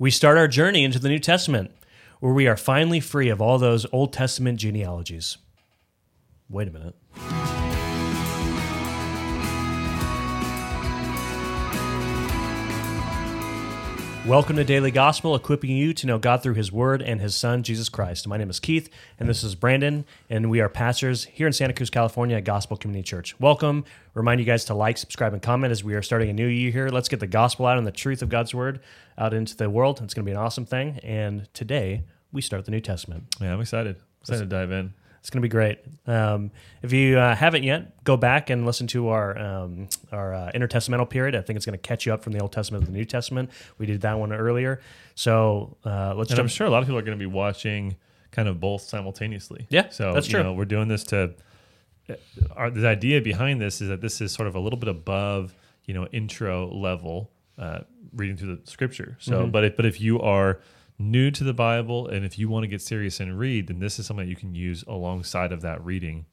we start our journey into the New Testament, where we are finally free of all those Old Testament genealogies. Wait a minute. Welcome to Daily Gospel, equipping you to know God through His Word and His Son, Jesus Christ. My name is Keith, and this is Brandon, and we are pastors here in Santa Cruz, California at Gospel Community Church. Welcome. Remind you guys to like, subscribe, and comment as we are starting a new year here. Let's get the gospel out and the truth of God's Word out into the world. It's going to be an awesome thing. And today, we start the New Testament. Yeah, I'm excited. Excited to dive in. It's going to be great. Um, if you uh, haven't yet, go back and listen to our um, our uh, intertestamental period. I think it's going to catch you up from the Old Testament to the New Testament. We did that one earlier. So uh, let's And jump. I'm sure a lot of people are going to be watching kind of both simultaneously. Yeah, So that's you true. know, we're doing this to. Our, the idea behind this is that this is sort of a little bit above you know intro level uh, reading through the scripture. So, Mm-hmm. but if, but if you are new to the Bible and if you want to get serious and read, then this is something that you can use alongside of that reading.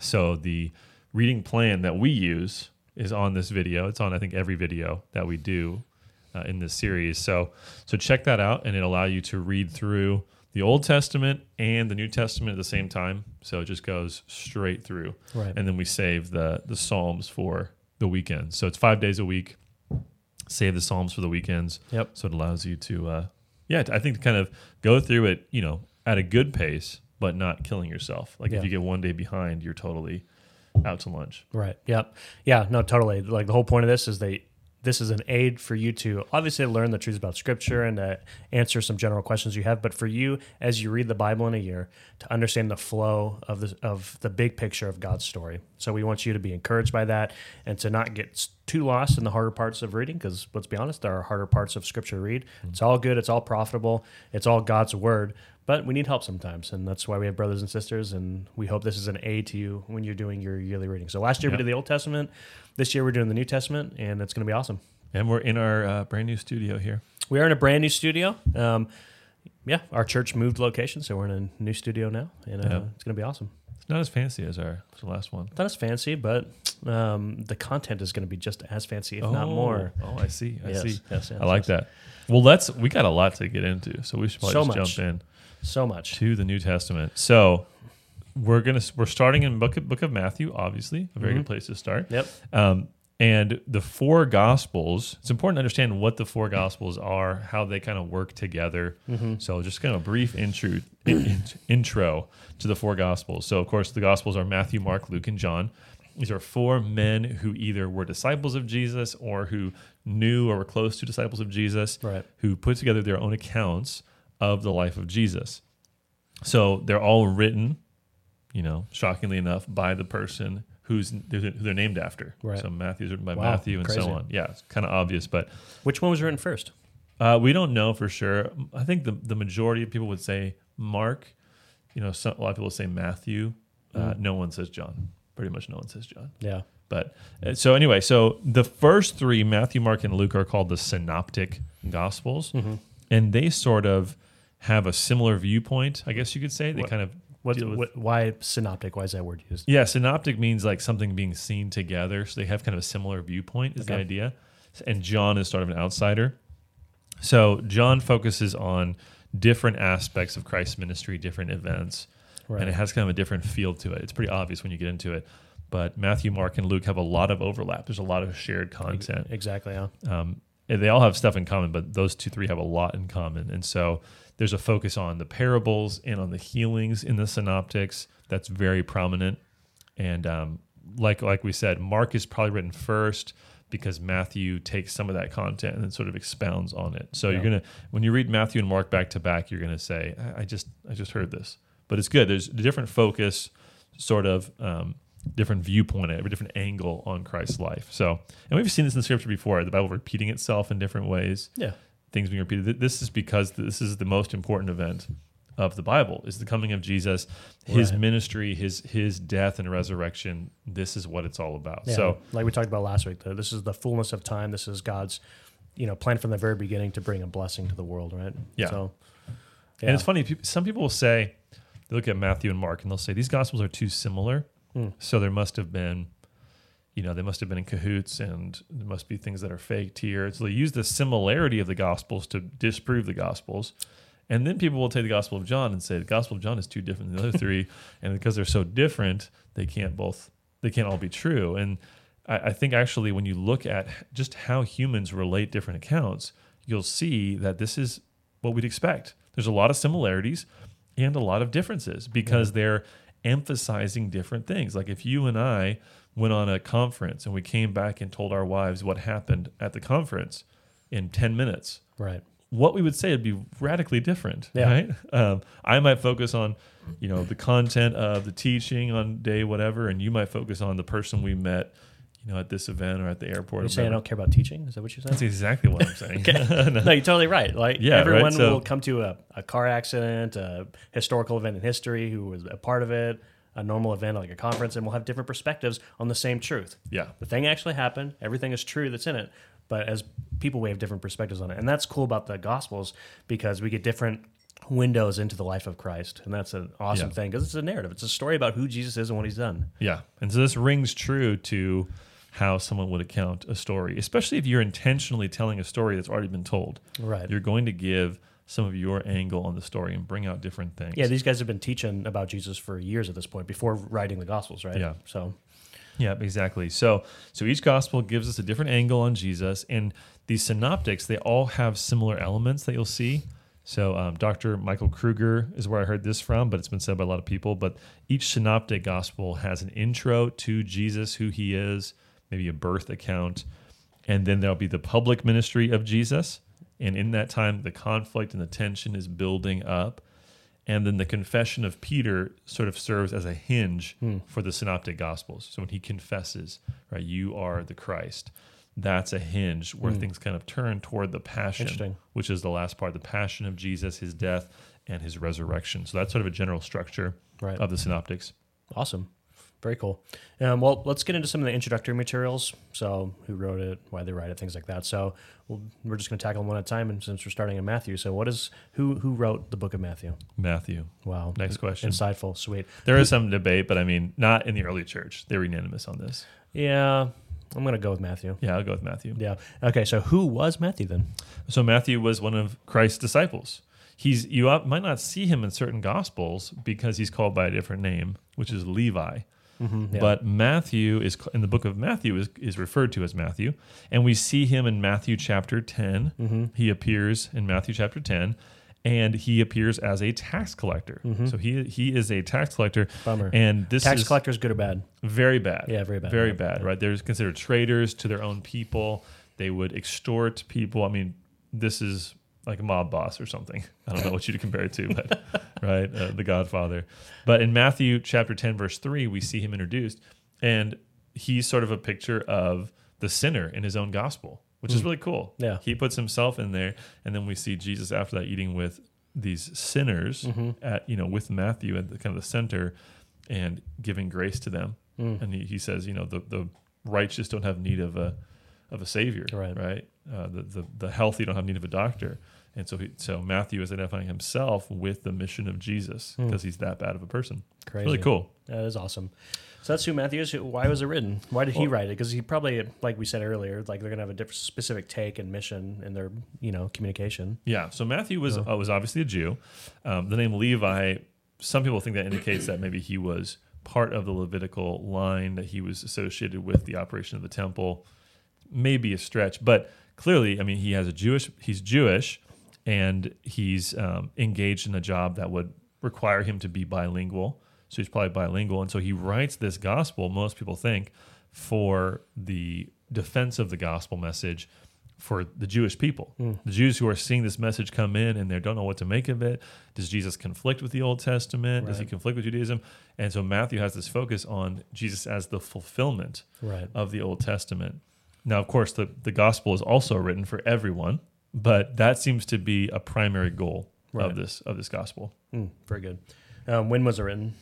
So the reading plan that we use is on this video. It's on I think every video that we do uh, in this series. So so check that out, and it allow you to read through the Old Testament and the New Testament at the same time. So it just goes straight through, Right. and then we save the the Psalms for the weekend. So it's five days a week. Save the Psalms for the weekends. Yep. So it allows you to, uh, yeah, I think to kind of go through it, you know, at a good pace, but not killing yourself. Like Yeah. if you get one day behind, you're totally out to lunch. Right. Yep. Yeah. No. Totally. Like the whole point of this is they. This is an aid for you to obviously learn the truths about Scripture and to answer some general questions you have. But for you, as you read the Bible in a year, to understand the flow of the of the big picture of God's story. So we want you to be encouraged by that and to not get too lost in the harder parts of reading. Because let's be honest, there are harder parts of Scripture to read. Mm. It's all good. It's all profitable. It's all God's word. But we need help sometimes, and that's why we have brothers and sisters. And we hope this is an aid to you when you're doing your yearly reading. So last year we did the Old Testament. This year we're doing the New Testament, and it's going to be awesome. And we're in our uh, brand new studio here. We are in a brand new studio. Um, yeah, our church moved location, so we're in a new studio now, and uh, Yeah. it's going to be awesome. It's not as fancy as our as the last one. Not as fancy, but um, the content is going to be just as fancy, if not more. Oh, I see. I Yes, see. yes, yes, I like that. Well, let's. We got a lot to get into, so we should probably So just much. jump in So much. to the New Testament. So we're gonna we're starting in book of, book of Matthew, obviously a very Mhm. good place to start. Yep. Um, and the four gospels. It's important to understand what the four gospels are, how they kind of work together. Mm-hmm. So just kind of a brief intro in- in- intro to the four gospels. So of course the gospels are Matthew, Mark, Luke, and John. These are four men who either were disciples of Jesus or who knew or were close to disciples of Jesus, Right. who put together their own accounts of the life of Jesus. So they're all written, you know, shockingly enough, by the person who's who they're named after. Right. So Matthew's written by Wow, Matthew and crazy. so on. Yeah, it's kind of obvious, but Which one was written first? uh, we don't know for sure. I think the the majority of people would say Mark. You know, some, a lot of people say Matthew. Uh, Mm. No one says John. Pretty much no one says John. Yeah. But uh, so anyway, so the first three, Matthew, Mark, and Luke, are called the Synoptic Gospels, Mhm. and they sort of have a similar viewpoint. I guess you could say they What- kind of What, what, why synoptic? Why is that word used? yeah, synoptic means like something being seen together. So they have kind of a similar viewpoint, is the idea. And John is sort of an outsider. So John focuses on different aspects of Christ's ministry, different events, Right. and it has kind of a different feel to it. It's pretty obvious when you get into it. But Matthew, Mark, and Luke have a lot of overlap. There's a lot of shared content. Exactly. Yeah. Um, they all have stuff in common, but those two, three have a lot in common. And so there's a focus on the parables and on the healings in the synoptics that's very prominent. And um, like like we said, Mark is probably written first because Matthew takes some of that content and then sort of expounds on it. So you're gonna when you read Matthew and Mark back to back, you're gonna say, I, I just I just heard this, but it's good. There's a different focus, sort of. Um, different viewpoint, a different angle on Christ's life. So, and we've seen this in scripture before, the Bible repeating itself in different ways, Yeah. Things being repeated. This is because this is the most important event of the Bible is the coming of Jesus, his Right. ministry, his his death and resurrection. This is what it's all about. Yeah, So, like we talked about last week, though, this is the fullness of time. This is God's, you know, plan from the very beginning to bring a blessing to the world, right? Yeah. So, and it's funny, some people will say, they look at Matthew and Mark and they'll say these gospels are too similar. Hmm. So there must have been, you know, they must have been in cahoots and there must be things that are faked here. So they use the similarity of the gospels to disprove the gospels. And then people will take the Gospel of John and say the Gospel of John is too different than the other three, and because they're so different, they can't both they can't all be true. And I, I think actually, when you look at just how humans relate different accounts, you'll see that this is what we'd expect. There's a lot of similarities and a lot of differences because yeah. they're emphasizing different things. Like if you and I went on a conference and we came back and told our wives what happened at the conference in 10 minutes. Right what we would say would be radically different, yeah. right? Um, I might focus on, you know, the content of the teaching on day whatever, and you might focus on the person we met, you know, at this event or at the airport. You're saying I don't care about teaching? Is that what you're saying? That's exactly what I'm saying. no. no. you're totally right. Like yeah, everyone right? so, will come to a, a car accident, a historical event in history, who was a part of it, a normal event like a conference, and we'll have different perspectives on the same truth. Yeah, the thing actually happened. Everything is true that's in it. But as people we have different perspectives on it. And that's cool about the gospels because we get different windows into the life of christ. And that's an awesome yeah. thing because it's a narrative. It's a story about who jesus is and what he's done. Yeah. And so this rings true to how someone would account a story especially if you're intentionally telling a story that's already been told. Right. You're going to give some of your angle on the story and bring out different things yeah these guys have been teaching about jesus for years at this point before writing the gospels right yeah so yeah, exactly. So so each gospel gives us a different angle on Jesus, and these synoptics they all have similar elements that you'll see. So um, Dr. Michael Kruger is where I heard this from, but it's been said by a lot of people. But each synoptic gospel has an intro to Jesus, who he is, maybe a birth account, and then there'll be the public ministry of Jesus. And in that time, the conflict and the tension is building up and then the confession of Peter sort of serves as a hinge hmm. for the synoptic gospels. So when he confesses, right, you are the Christ, that's a hinge where hmm. things kind of turn toward the passion, which is the last part, the passion of Jesus, his death, and his resurrection. So that's sort of a general structure right. of the synoptics. Awesome. Very cool. Um, well, let's get into some of the introductory materials. So, who wrote it, why they write it, things like that. So, we we are just going to tackle them one at a time. And since we're starting in Matthew, so what is who who wrote the book of Matthew? Matthew. Wow. Next question. Insightful. Sweet. There is some debate, but I mean, not in the early church. They were unanimous on this. Yeah. I'm going to go with Matthew. Yeah, I'll go with Matthew. Yeah. Okay. So, who was Matthew then? So, Matthew was one of Christ's disciples he's you might not see him in certain gospels because he's called by a different name, which is Levi. Mm-hmm, yeah. But Matthew is in the book of Matthew is, is referred to as Matthew, and we see him in Matthew chapter 10 mm-hmm. He appears in Matthew chapter ten, and he appears as a tax collector. Mm-hmm. So he he is a tax collector. Bummer. And this tax collector is good or bad? Very bad. Yeah, very bad. Very yeah. bad. Right? They're considered traitors to their own people. They would extort people. I mean, this is like a mob boss or something. I don't know what you'd compare it to, but right, uh, the Godfather. But in Matthew chapter ten, verse three, we see him introduced, and he's sort of a picture of the sinner in his own gospel, which mm. is hmm. really cool. Yeah, he puts himself in there, and then we see Jesus after that eating with these sinners mm-hmm. at you know with Matthew at the kind of the center, and giving grace to them. Mm. And he, he says, you know, the the righteous don't have need of a of a savior, right? Right. Uh, the, the the healthy don't have need of a doctor. And so, he, so Matthew is identifying himself with the mission of Jesus because hmm. he's that bad of a person. Crazy, really cool. That is awesome. So that's who Matthew is. Why was it written? Why did he write it? Because he probably, like we said earlier, like they're gonna have a different specific take and mission in their, you know, communication. Yeah. So Matthew was uh, was obviously a Jew. Um, the name Levi. Some people think that indicates that maybe he was part of the Levitical line that he was associated with the operation of the temple. Maybe a stretch, but clearly, I mean, he has a Jewish. He's Jewish and he's um, engaged in a job that would require him to be bilingual. So he's probably bilingual, and so he writes this gospel. Most people think for the defense of the gospel message for the Jewish people, mm. the Jews who are seeing this message come in and they don't know what to make of it. Does Jesus conflict with the Old Testament? Right. Does he conflict with Judaism? And so Matthew has this focus on Jesus as the fulfillment right. of the Old Testament. Now, of course, the, the gospel is also written for everyone but that seems to be a primary goal right. of this of this gospel. Mm, very good. Um, when was it written?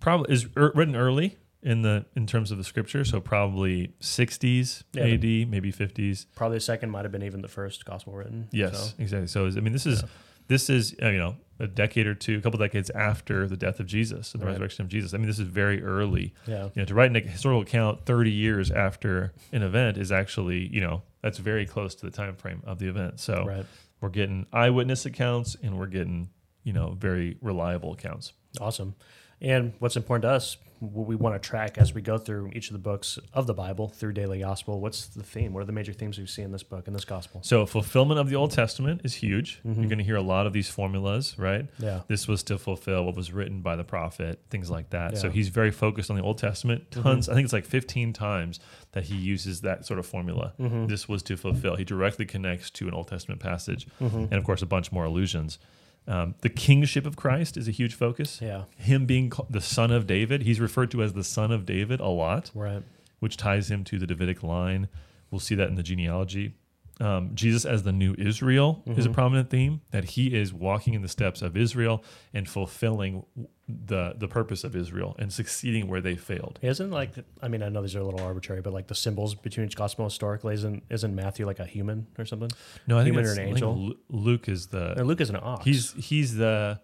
Probably is er, written early in the in terms of the scripture, so probably 60s yeah, AD, maybe 50s. Probably the second might have been even the first gospel written. Yes, so. exactly. So I mean, this is yeah. This is uh, you know a decade or two, a couple decades after the death of Jesus and the Right. resurrection of Jesus. I mean, this is very early. Yeah. You know, to write a historical account 30 years after an event is actually, you know, that's very close to the time frame of the event. So Right. we're getting eyewitness accounts and we're getting, you know, very reliable accounts. Awesome. And what's important to us, what we want to track as we go through each of the books of the Bible through Daily Gospel, what's the theme? What are the major themes we see in this book, in this gospel? So fulfillment of the Old Testament is huge. Mm-hmm. You're going to hear a lot of these formulas, right? Yeah. This was to fulfill what was written by the prophet, things like that. So he's very focused on the Old Testament. Mm-hmm. Tons, I think it's like 15 times that he uses that sort of formula. Mm-hmm. This was to fulfill. He directly connects to an Old Testament passage, and of course a bunch more allusions. Um, the kingship of Christ is a huge focus. Yeah. Him being ca- the son of David, he's referred to as the son of David a lot Right. which ties him to the Davidic line. We'll see that in the genealogy. Um, Jesus as the new Israel is a prominent theme that he is walking in the steps of Israel and fulfilling the the purpose of Israel and succeeding where they failed. Isn't like I mean I know these are a little arbitrary, but like the symbols between each gospel historically isn't isn't Matthew like a human or something? No, I think, Human or it's- an think angel? Luke is Or the Luke is an ox. he's he's the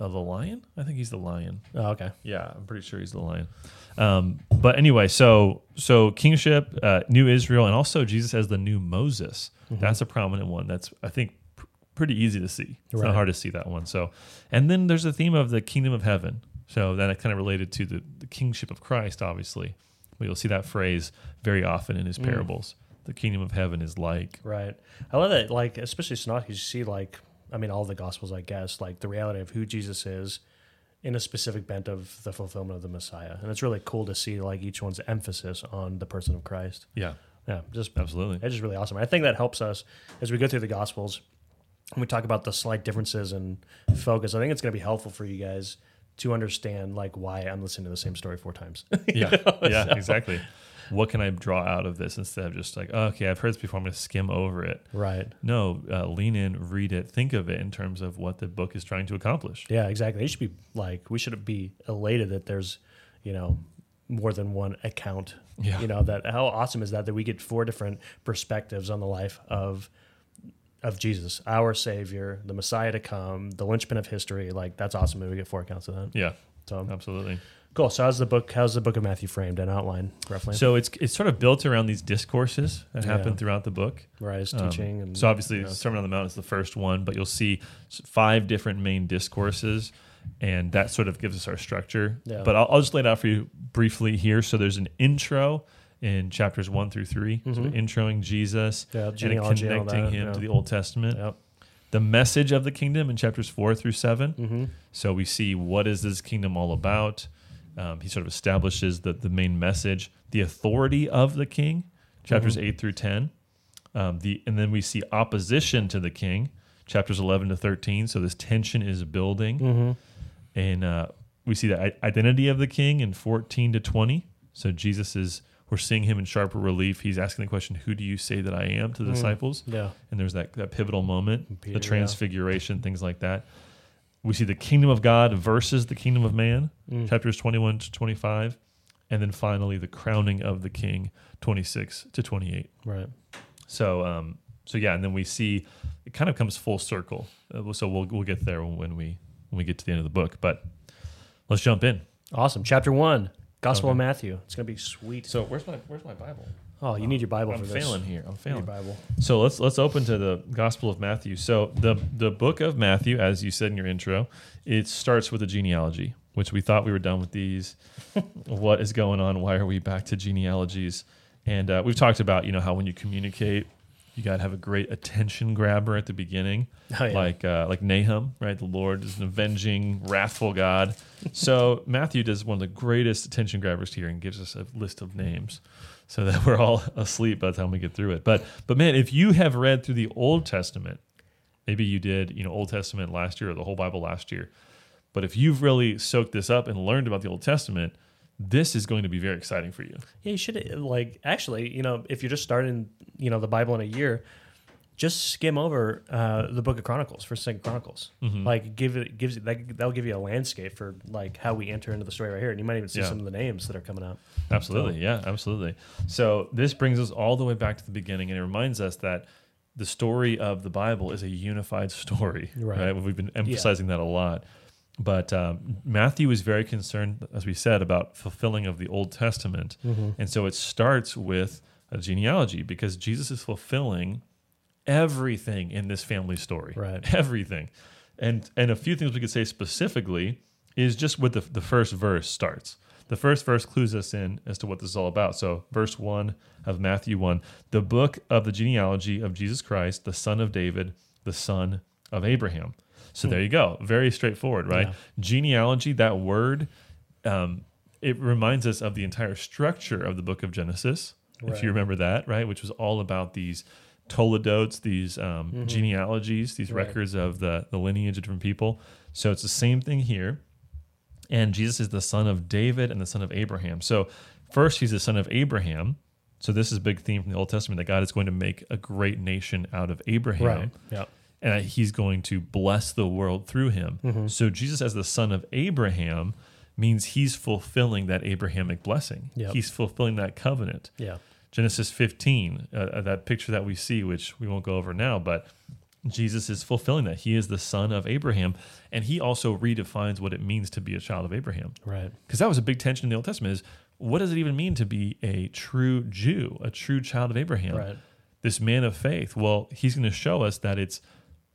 uh, the lion. I think he's the lion. oh, okay. Yeah, I'm pretty sure he's the lion. Um, but anyway, so so kingship, uh, new Israel, and also Jesus as the new Moses. That's a prominent one. That's I think pr- pretty easy to see. It's Right. not hard to see that one. So, and then there's the theme of the kingdom of heaven. So that kind of related to the, the kingship of Christ, obviously. But you'll see that phrase very often in his parables. The kingdom of heaven is like. Right. I love that, like, especially Synoptic, you see, like, I mean, all the Gospels, I guess, like the reality of who Jesus is in a specific bent of the fulfillment of the Messiah. And it's really cool to see, like, each one's emphasis on the person of Christ. Yeah, Yeah, just, absolutely. it's just really awesome. I think that helps us as we go through the Gospels and we talk about the slight differences and focus. I think it's going to be helpful for you guys to understand, like, why I'm listening to the same story four times. yeah, yeah, exactly. What can I draw out of this instead of just like, oh, okay, I've heard this before. I'm going to skim over it. right. No, uh, lean in, read it, think of it in terms of what the book is trying to accomplish. Yeah, exactly. They should be like we should be elated that there's, you know, more than one account. Yeah. You know, that how awesome is that that we get four different perspectives on the life of of Jesus, our Savior, the Messiah to come, the linchpin of history. Like that's awesome that we get four accounts of that. Yeah, So absolutely. Cool. So how's the book how's the book of Matthew framed and outlined roughly? So it's it's sort of built around these discourses that Yeah. happen throughout the book. right, his Um, teaching and so obviously, you know, Sermon on the Mount is the first one, but you'll see five different main discourses, and that sort of gives us our structure. Yeah. But I'll, I'll just lay it out for you briefly here. So there's an intro in chapters one through 3 so Mhm. introing Jesus Yeah, and connecting that, him yeah. to the Old Testament. Yep. The message of the kingdom in chapters four through 7 Mm-hmm. So we see what is this kingdom all about. Um, he sort of establishes the, the main message, the authority of the king, chapters Mm-hmm. eight through ten. Um, the and then we see opposition to the king, chapters eleven to thirteen. So this tension is building, Mm-hmm. and uh, we see the identity of the king in fourteen to twenty. So Jesus is we're seeing him in sharper relief. He's asking the question, "Who do you say that I am?" to the Mm. disciples Yeah. and there's that, that pivotal moment, Peter, the yeah. transfiguration, things like that. We see the kingdom of God versus the kingdom of man, Mm. chapters 21 to 25. And then finally, the crowning of the king, 26 to 28. Right. So, um, so yeah, and then we see it kind of comes full circle. Uh, so we'll, we'll get there when we, when we get to the end of the book. But let's jump in. Awesome. Chapter one, Gospel Okay. of Matthew. It's gonna be sweet. So where's my, where's my Bible? Oh, you need your Bible I'm for this. failing here. I'm Your failing. Bible. So let's let's open to the Gospel of Matthew. So the the book of Matthew, as you said in your intro, it starts with a genealogy, which we thought we were done with these. what is going on? Why are we back to genealogies? And uh, we've talked about you know how when you communicate, you got to have a great attention grabber at the beginning, Oh, yeah. like uh, like Nahum, right? The Lord is an avenging, wrathful God. so Matthew does one of the greatest attention grabbers here and gives us a list of names so that we're all asleep by the time we get through it. But but man, if you have read through the Old Testament, maybe you did, you know, Old Testament last year or the whole Bible last year. But if you've really soaked this up and learned about the Old Testament, this is going to be very exciting for you. Yeah, you should like actually, you know, if you're just starting, you know, the Bible in a year, just skim over uh, the Book of Chronicles, First Second Chronicles. Mm-hmm. Like give it gives it that that'll give you a landscape for like how we enter into the story right here, and you might even see Yeah. some of the names that are coming up. Absolutely. Yeah, absolutely. So this brings us all the way back to the beginning and it reminds us that the story of the Bible is a unified story, Right. right? We've been emphasizing that a lot. But um, Matthew is very concerned, as we said, about fulfilling of the Old Testament. Mm-hmm. And so it starts with a genealogy because Jesus is fulfilling everything in this family story. Right. Everything. And and a few things we could say specifically is just what the, the first verse starts. The first verse clues us in as to what this is all about. So, verse 1 of Matthew 1 the book of the genealogy of Jesus Christ, the son of David, the son of Abraham. So, there you go. Very straightforward, right? Yeah. Genealogy, that word, um, it reminds us of the entire structure of the book of Genesis, if you remember that, right? Which was all about these toledotes, these um, genealogies, these Mm-hmm. Right. records of the, the lineage of different people. So it's the same thing here. And Jesus is the son of David and the son of Abraham. So first, he's the son of Abraham. So this is a big theme from the Old Testament that God is going to make a great nation out of Abraham Right. Yeah. and that he's going to bless the world through him. Mm-hmm. So Jesus as the son of Abraham means he's fulfilling that Abrahamic blessing. Yep. He's fulfilling that covenant. Yeah. Genesis 15, uh, uh, that picture that we see, which we won't go over now, but Jesus is fulfilling that. He is the son of Abraham, and he also redefines what it means to be a child of Abraham. Right. Because that was a big tension in the Old Testament is what does it even mean to be a true Jew, a true child of Abraham? Right. This man of faith. Well, he's going to show us that it's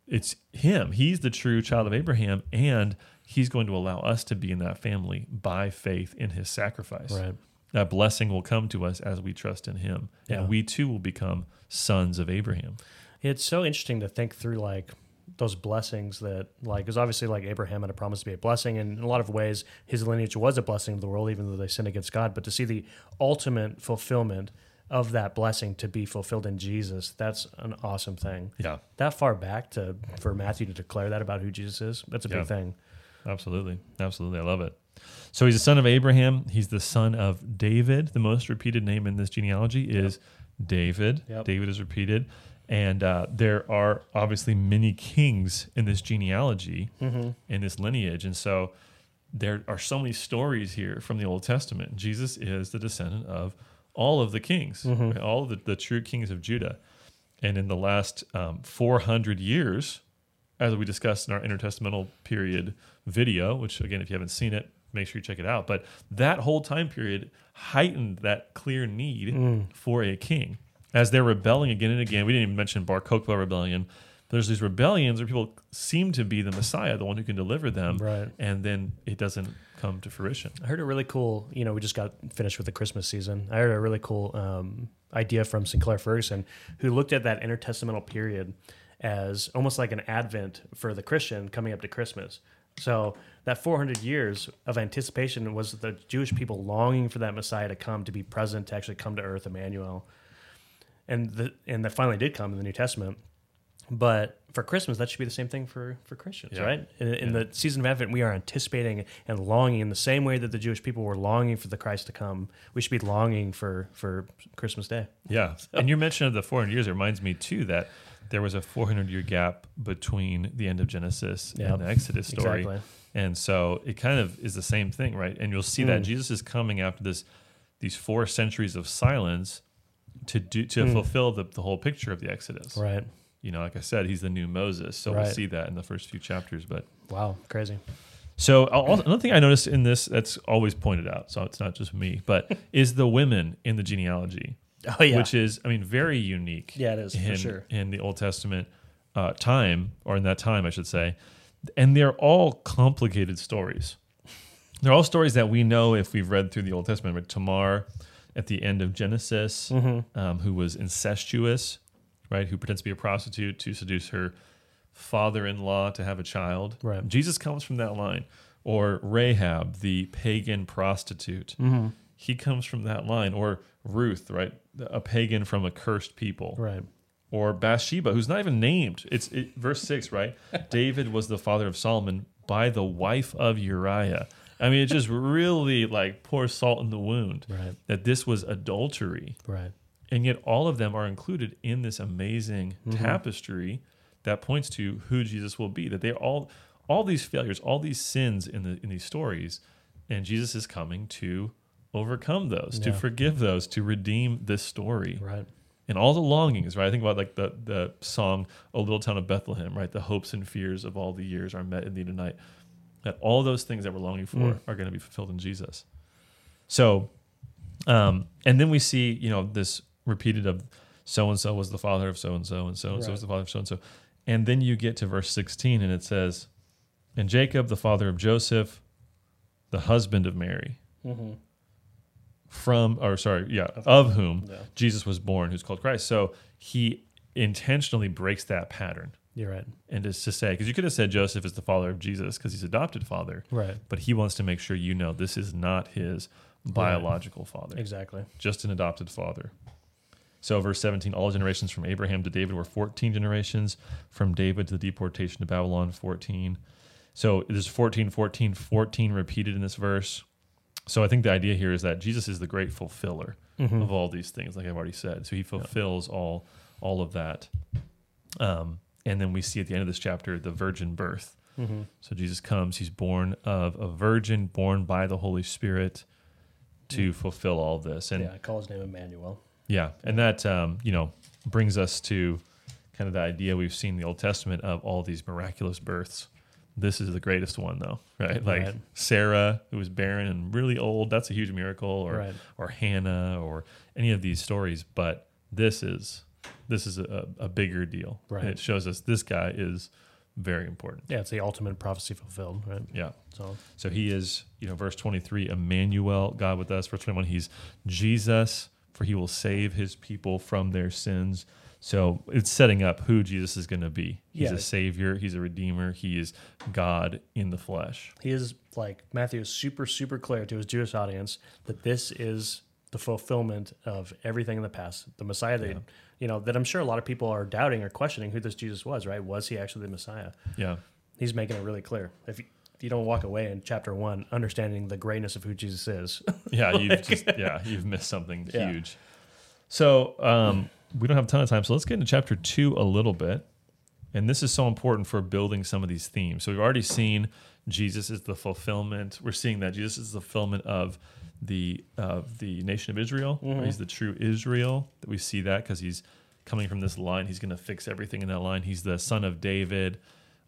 it's him. He's the true child of Abraham, and he's going to allow us to be in that family by faith in his sacrifice. Right. That blessing will come to us as we trust in him, Yeah. and we too will become sons of Abraham. It's so interesting to think through like those blessings that like because obviously like Abraham had a promise to be a blessing and in a lot of ways his lineage was a blessing to the world even though they sinned against God but to see the ultimate fulfillment of that blessing to be fulfilled in Jesus that's an awesome thing Yeah, that far back to for Matthew to declare that about who Jesus is that's a Yeah. big thing absolutely, absolutely. I love it. So he's the son of Abraham. He's the son of David. The most repeated name in this genealogy is David. Yep. David is repeated. And uh, there are obviously many kings in this genealogy, Mm-hmm. in this lineage. And so there are so many stories here from the Old Testament. Jesus is the descendant of all of the kings, Mm-hmm. right? all of the, the true kings of Judah. And in the last um, 400 years, as we discussed in our intertestamental period video, which again, if you haven't seen it, make sure you check it out. But that whole time period heightened that clear need for a king. As they're rebelling again and again, we didn't even mention Bar Kokhba rebellion. There's these rebellions where people seem to be the Messiah, the one who can deliver them, Right. and then it doesn't come to fruition. I heard a really cool, you know, we just got finished with the Christmas season. I heard a really cool um, idea from Sinclair Ferguson, who looked at that intertestamental period as almost like an advent for the Christian coming up to Christmas. So that 400 years of anticipation was the Jewish people longing for that Messiah to come, to be present, to actually come to earth, Emmanuel. And the, and that finally did come in the New Testament. But for Christmas, that should be the same thing for, for Christians, Yeah. right? In, in Yeah. the season of Advent, we are anticipating and longing in the same way that the Jewish people were longing for the Christ to come. We should be longing for, for Christmas Day. Yeah. And your mention of the 400 years reminds me, too, that there was a 400 year gap between the end of Genesis Yep. and the Exodus story. Exactly. And so it kind of is the same thing, right? And you'll see that Mm. Jesus is coming after this these four centuries of silence to do to Mm. fulfill the, the whole picture of the Exodus. Right. You know, like I said, he's the new Moses. So we'll see that in the first few chapters. But Wow. Crazy. so al- another thing I noticed in this that's always pointed out, so it's not just me, but is the women in the genealogy, Oh, yeah. which is, I mean, very unique yeah, it is in, for sure. in the Old Testament uh, time, or in that time, I should say. And they're all complicated stories. They're all stories that we know if we've read through the Old Testament. Right? Tamar at the end of Genesis, Mm-hmm. um, who was incestuous, right? Who pretends to be a prostitute to seduce her father-in-law to have a child. Right. Jesus comes from that line. Or Rahab, the pagan prostitute. Mm-hmm. He comes from that line. Or Ruth, right? A pagan from a cursed people Right. or Bathsheba, who's not even named. It's it, verse six, right? David was the father of Solomon by the wife of Uriah. I mean, it just really like pours salt in the wound Right. that this was adultery, Right. and yet all of them are included in this amazing mm-hmm. tapestry that points to who Jesus will be. That they all, all these failures, all these sins in the in these stories, and Jesus is coming to overcome those, to forgive those, to redeem this story. Right. and all the longings, right? I think about like the the song "O Little Town of Bethlehem," right? The hopes and fears of all the years are met in thee tonight. That all those things that we're longing for Mm. are going to be fulfilled in Jesus. So, um, and then we see, you know, this repeated of so and so was the father of so and so, and so and so was the father of so and so. And then you get to verse 16 and it says, And Jacob, the father of Joseph, the husband of Mary, Mm-hmm. From, or sorry, yeah, of whom Yeah. Jesus was born, who's called Christ. So he intentionally breaks that pattern. You're right. And is to say, because you could have said Joseph is the father of Jesus because he's adopted father, Right. but he wants to make sure you know this is not his biological father Exactly. just an adopted father. So, verse 17, all generations from Abraham to David were 14 generations, from David to the deportation to Babylon, 14. So, there's 14, 14, 14 repeated in this verse. So, I think the idea here is that Jesus is the great fulfiller Mm-hmm. of all these things, like I've already said. So, he fulfills all, all of that. Um, and then we see at the end of this chapter the virgin birth. Mm-hmm. So Jesus comes, he's born of a virgin, born by the Holy Spirit to fulfill all this. And yeah, I call his name Emmanuel. yeah, and that um, you know brings us to kind of the idea we've seen in the Old Testament of all these miraculous births. This is the greatest one, though, right? Like Right. Sarah, who was barren and really old, that's a huge miracle, or Right. or Hannah, or any of these stories. But this is this is a, a bigger deal. Right. And it shows us this guy is very important. Yeah, it's the ultimate prophecy fulfilled, right? Yeah. So So he is, you know, verse 23, Emmanuel, God with us. Verse 21, he's Jesus, for he will save his people from their sins. So it's setting up who Jesus is going to be. He's Yeah. a savior, he's a redeemer, he is God in the flesh. he is like Matthew is super, super clear to his Jewish audience that this is the fulfillment of everything in the past. The Messiah that you know, that I'm sure a lot of people are doubting or questioning who this Jesus was, right? Was he actually the Messiah? Yeah. He's making it really clear. If you, if you don't walk away in chapter one understanding the greatness of who Jesus is, Yeah, you've just yeah, you've missed something Yeah. huge. So um, we don't have a ton of time, so let's get into chapter two a little bit. And this is so important for building some of these themes. So we've already seen Jesus is the fulfillment. We're seeing that Jesus is the fulfillment of the of the nation of Israel. He's the true Israel. That we see that because he's coming from this line. He's going to fix everything in that line. He's the son of David.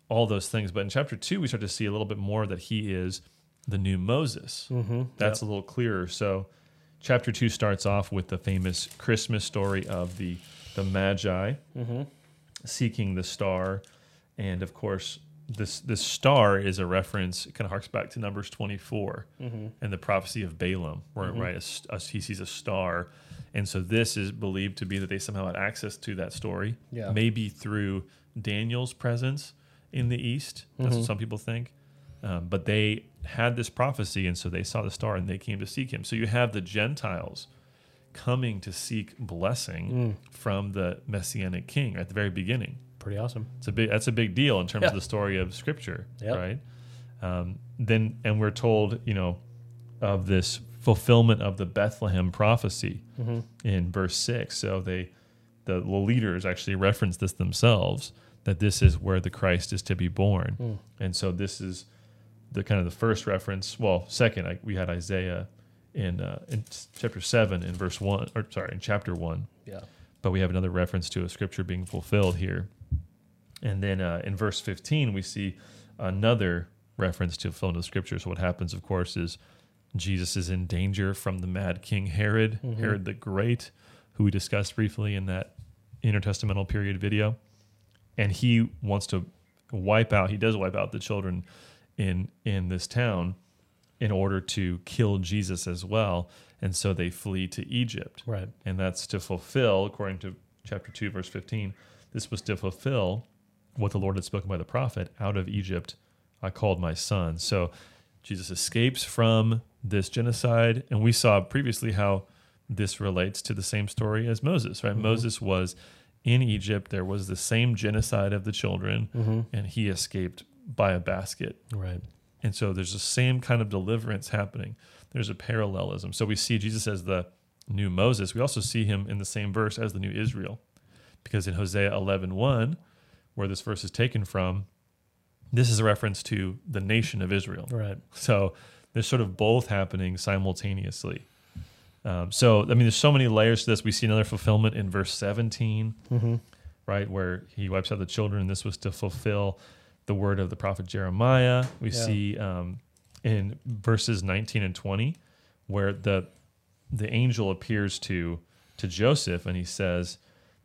All those things. But in chapter two, we start to see a little bit more that he is the new Moses. mm-hmm. That's a little clearer. So, chapter two starts off with the famous Christmas story of the the Magi Mm-hmm. seeking the star, and of course, this this star is a reference. It kind of harks back to Numbers twenty Mm-hmm. and the prophecy of Balaam, where right a a- he sees a star, and so this is believed to be that they somehow had access to that story, Yeah. maybe through Daniel's presence in the east. That's Mm-hmm. what some people think. Um, but they had this prophecy, and so they saw the star and they came to seek him. So you have the Gentiles coming to seek blessing Mm. from the messianic king at the very beginning. Pretty awesome. It's a big that's a big deal in terms Yeah. of the story of Scripture, Yep. right? Um, then and we're told, you know, of this fulfillment of the Bethlehem prophecy Mm-hmm. in verse six. So they, the leaders actually reference this themselves that this is where the Christ is to be born, Mm. and so this is the kind of the first reference. Well, second, I, we had Isaiah in uh, in chapter seven in verse one, or sorry, in chapter one Yeah. but we have another reference to a scripture being fulfilled here. And then uh, in verse 15, we see another reference to fulfillment of scripture. So, what happens, of course, is Jesus is in danger from the mad king Herod, Herod the Great, who we discussed briefly in that intertestamental period video. And he wants to wipe out, he does wipe out the children in, in this town in order to kill Jesus as well. And so they flee to Egypt Right. and that's to fulfill, according to chapter 2, verse 15, this was to fulfill what the Lord had spoken by the prophet out of Egypt, I called my son. So Jesus escapes from this genocide, and we saw previously how this relates to the same story as Moses, right? Mm-hmm. Moses was in Egypt, there was the same genocide of the children, mm-hmm. and he escaped by a basket. Right. And so there's the same kind of deliverance happening. There's a parallelism. So we see Jesus as the new Moses. We also see him in the same verse as the new Israel. Because in Hosea 11:1, where this verse is taken from, this is a reference to the nation of Israel. Right. So there's sort of both happening simultaneously. Um, so, I mean, there's so many layers to this. We see another fulfillment in verse 17, Mm-hmm. right, where he wipes out the children, this was to fulfill the word of the prophet Jeremiah. We Yeah. see um, in verses 19 and 20 where the the angel appears to to Joseph and he says,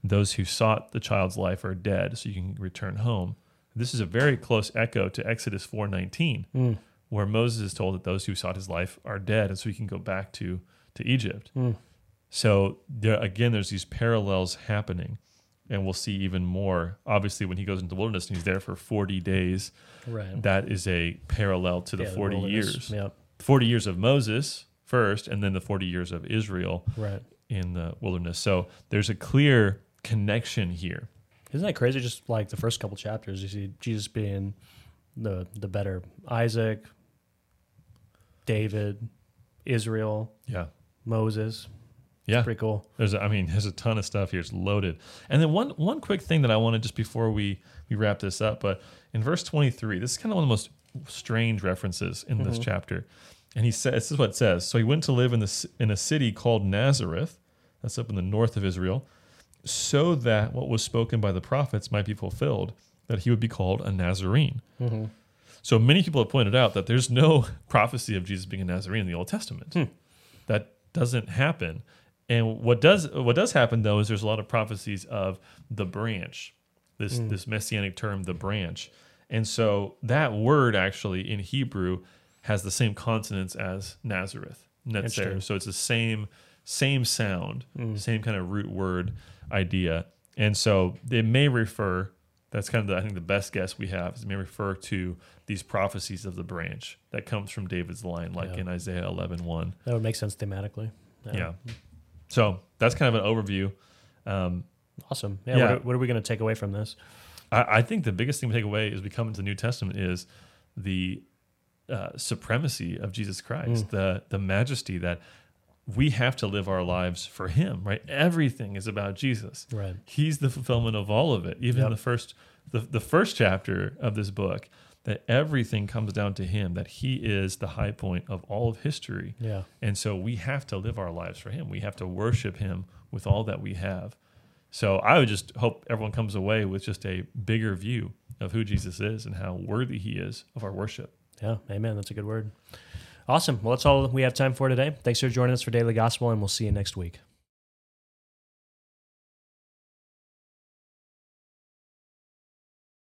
"Those who sought the child's life are dead, so you can return home." This is a very close echo to Exodus 4:19, Mm. where Moses is told that those who sought his life are dead, and so he can go back to to Egypt. Mm. So there again, there's these parallels happening, and we'll see even more. Obviously, when he goes into the wilderness and he's there for 40 days, Right. that is a parallel to the Yeah, 40 wilderness. years. Yeah. 40 years of Moses first, and then the 40 years of Israel Right. in the wilderness. So there's a clear connection here. Isn't that crazy? Just like the first couple chapters, you see Jesus being the the better Isaac, David, Israel, Yeah. Moses. Yeah. Pretty cool. There's, I mean, there's a ton of stuff here. It's loaded. And then one one quick thing that I wanted just before we we wrap this up, but in verse 23, this is kind of one of the most strange references in this chapter. And he says, this is what it says. So he went to live in the in a city called Nazareth, that's up in the north of Israel, so that what was spoken by the prophets might be fulfilled, that he would be called a Nazarene. Mm-hmm. So many people have pointed out that there's no prophecy of Jesus being a Nazarene in the Old Testament. That doesn't happen. And what does what does happen though is there's a lot of prophecies of the branch, this mm. this messianic term, the branch. And so that word actually in Hebrew has the same consonants as Nazareth. Netzer. So it's the same same sound, mm. same kind of root word idea. And so it may refer that's kind of the, I think the best guess we have is it may refer to these prophecies of the branch that comes from David's line, like Yeah. in Isaiah 11 1. That would make sense thematically. Yeah. So that's kind of an overview. Um, Awesome. Yeah. Yeah. What, are, what are we going to take away from this? I, I think the biggest thing we take away as we come into the New Testament is the uh, supremacy of Jesus Christ, the the majesty that we have to live our lives for Him. Right? Everything is about Jesus. Right. He's the fulfillment of all of it. Even Yep. the first the, the first chapter of this book, that everything comes down to Him. That He is the high point of all of history. Yeah. And so we have to live our lives for him. We have to worship him with all that we have. So I would just hope everyone comes away with just a bigger view of who Jesus is and how worthy he is of our worship. Yeah. Amen. That's a good word. Awesome. Well, that's all we have time for today. Thanks for joining us for Daily Gospel, and we'll see you next week.